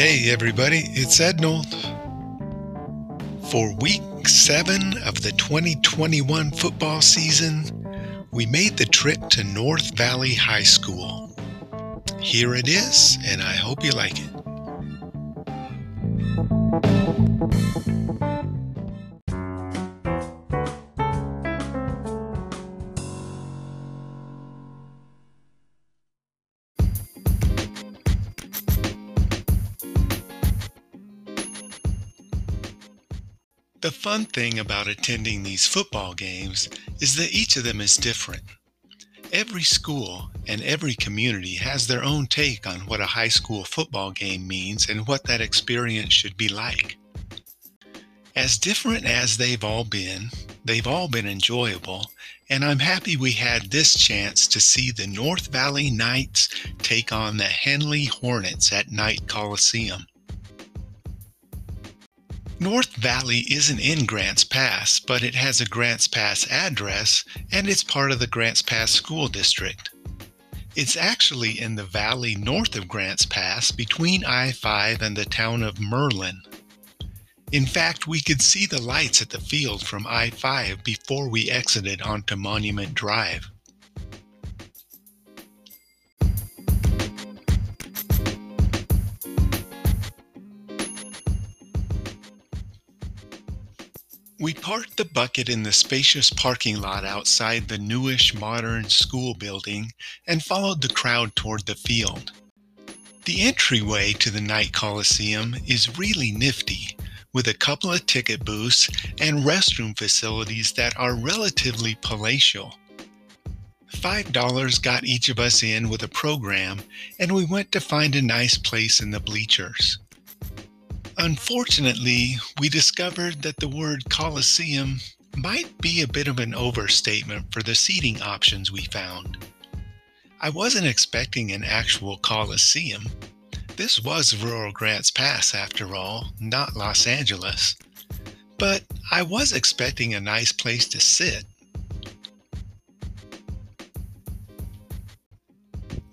Hey everybody, it's Ednold. For week seven of the 2021 football season, we made the trip to North Valley High School. Here it is, and I hope you like it. The fun thing about attending these football games is that each of them is different. Every school and every community has their own take on what a high school football game means and what that experience should be like. As different as they've all been, they've all been enjoyable, and I'm happy we had this chance to see the North Valley Knights take on the Henley Hornets at Knight Coliseum. North Valley isn't in Grants Pass, but it has a Grants Pass address and it's part of the Grants Pass School District. It's actually in the valley north of Grants Pass between I 5 and the town of Merlin. In fact, we could see the lights at the field from I 5 before we exited onto Monument Drive. We parked the bucket in the spacious parking lot outside the newish modern school building and followed the crowd toward the field. The entryway to the Knight Coliseum is really nifty, with a couple of ticket booths and restroom facilities that are relatively palatial. $5 got each of us in with a program, and we went to find a nice place in the bleachers. Unfortunately, we discovered that the word Coliseum might be a bit of an overstatement for the seating options we found. I wasn't expecting an actual Coliseum. This was rural Grants Pass, after all, not Los Angeles. But I was expecting a nice place to sit.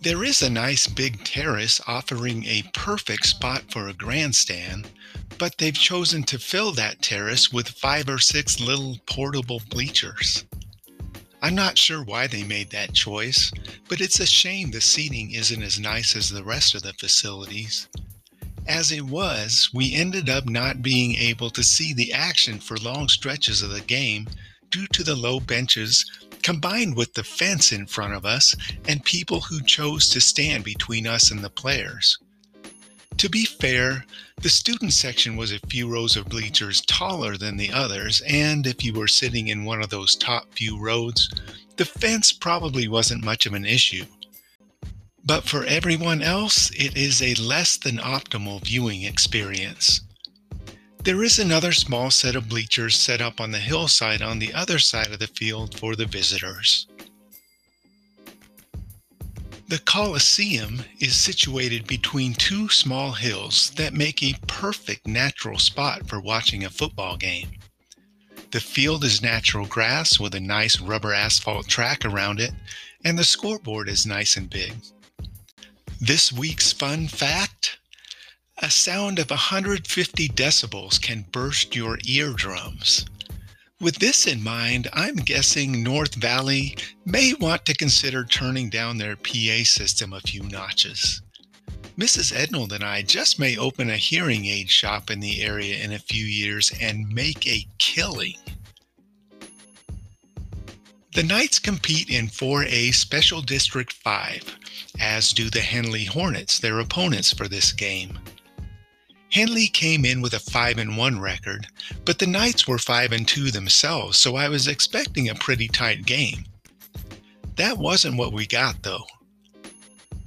There is a nice big terrace offering a perfect spot for a grandstand, but they've chosen to fill that terrace with five or six little portable bleachers. I'm not sure why they made that choice, but it's a shame the seating isn't as nice as the rest of the facilities. As it was, we ended up not being able to see the action for long stretches of the game due to the low benches combined with the fence in front of us and people who chose to stand between us and the players. To be fair, the student section was a few rows of bleachers taller than the others, and if you were sitting in one of those top few rows, the fence probably wasn't much of an issue. But for everyone else, it is a less than optimal viewing experience. There is another small set of bleachers set up on the hillside on the other side of the field for the visitors. The Coliseum is situated between two small hills that make a perfect natural spot for watching a football game. The field is natural grass with a nice rubber asphalt track around it, and the scoreboard is nice and big. This week's fun fact a sound of 150 decibels can burst your eardrums. With this in mind, I'm guessing North Valley may want to consider turning down their PA system a few notches. Mrs. Ednold and I just may open a hearing aid shop in the area in a few years and make a killing. The Knights compete in 4A Special District 5, as do the Henley Hornets, their opponents for this game. Henley came in with a 5 and 1 record, but the Knights were 5 and 2 themselves, so I was expecting a pretty tight game. That wasn't what we got though.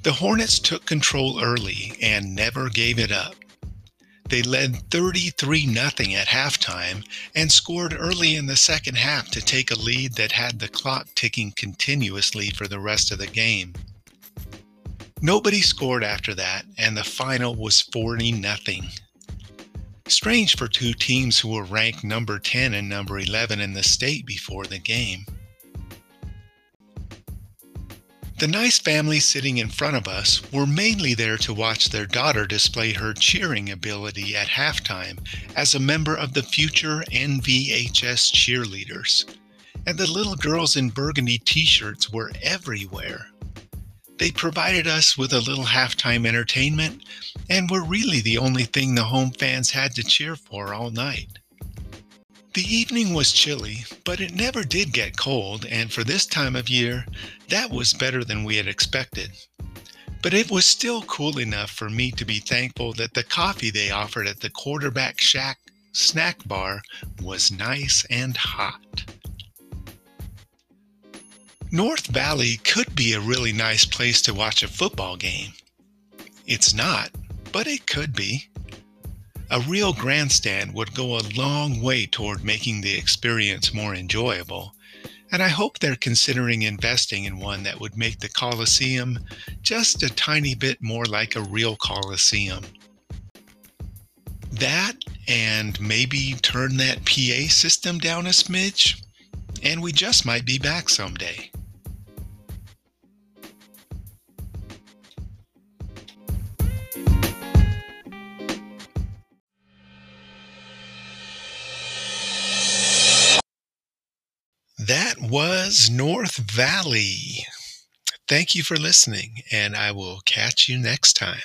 The Hornets took control early and never gave it up. They led 33 0 at halftime and scored early in the second half to take a lead that had the clock ticking continuously for the rest of the game. Nobody scored after that, and the final was 40 nothing. Strange for two teams who were ranked number 10 and number 11 in the state before the game. The nice family sitting in front of us were mainly there to watch their daughter display her cheering ability at halftime as a member of the future NVHS cheerleaders. And the little girls in burgundy t shirts were everywhere. They provided us with a little halftime entertainment and were really the only thing the home fans had to cheer for all night. The evening was chilly, but it never did get cold, and for this time of year, that was better than we had expected. But it was still cool enough for me to be thankful that the coffee they offered at the Quarterback Shack snack bar was nice and hot. North Valley could be a really nice place to watch a football game. It's not, but it could be. A real grandstand would go a long way toward making the experience more enjoyable, and I hope they're considering investing in one that would make the Coliseum just a tiny bit more like a real Coliseum. That, and maybe turn that PA system down a smidge, and we just might be back someday. Was North Valley. Thank you for listening, and I will catch you next time.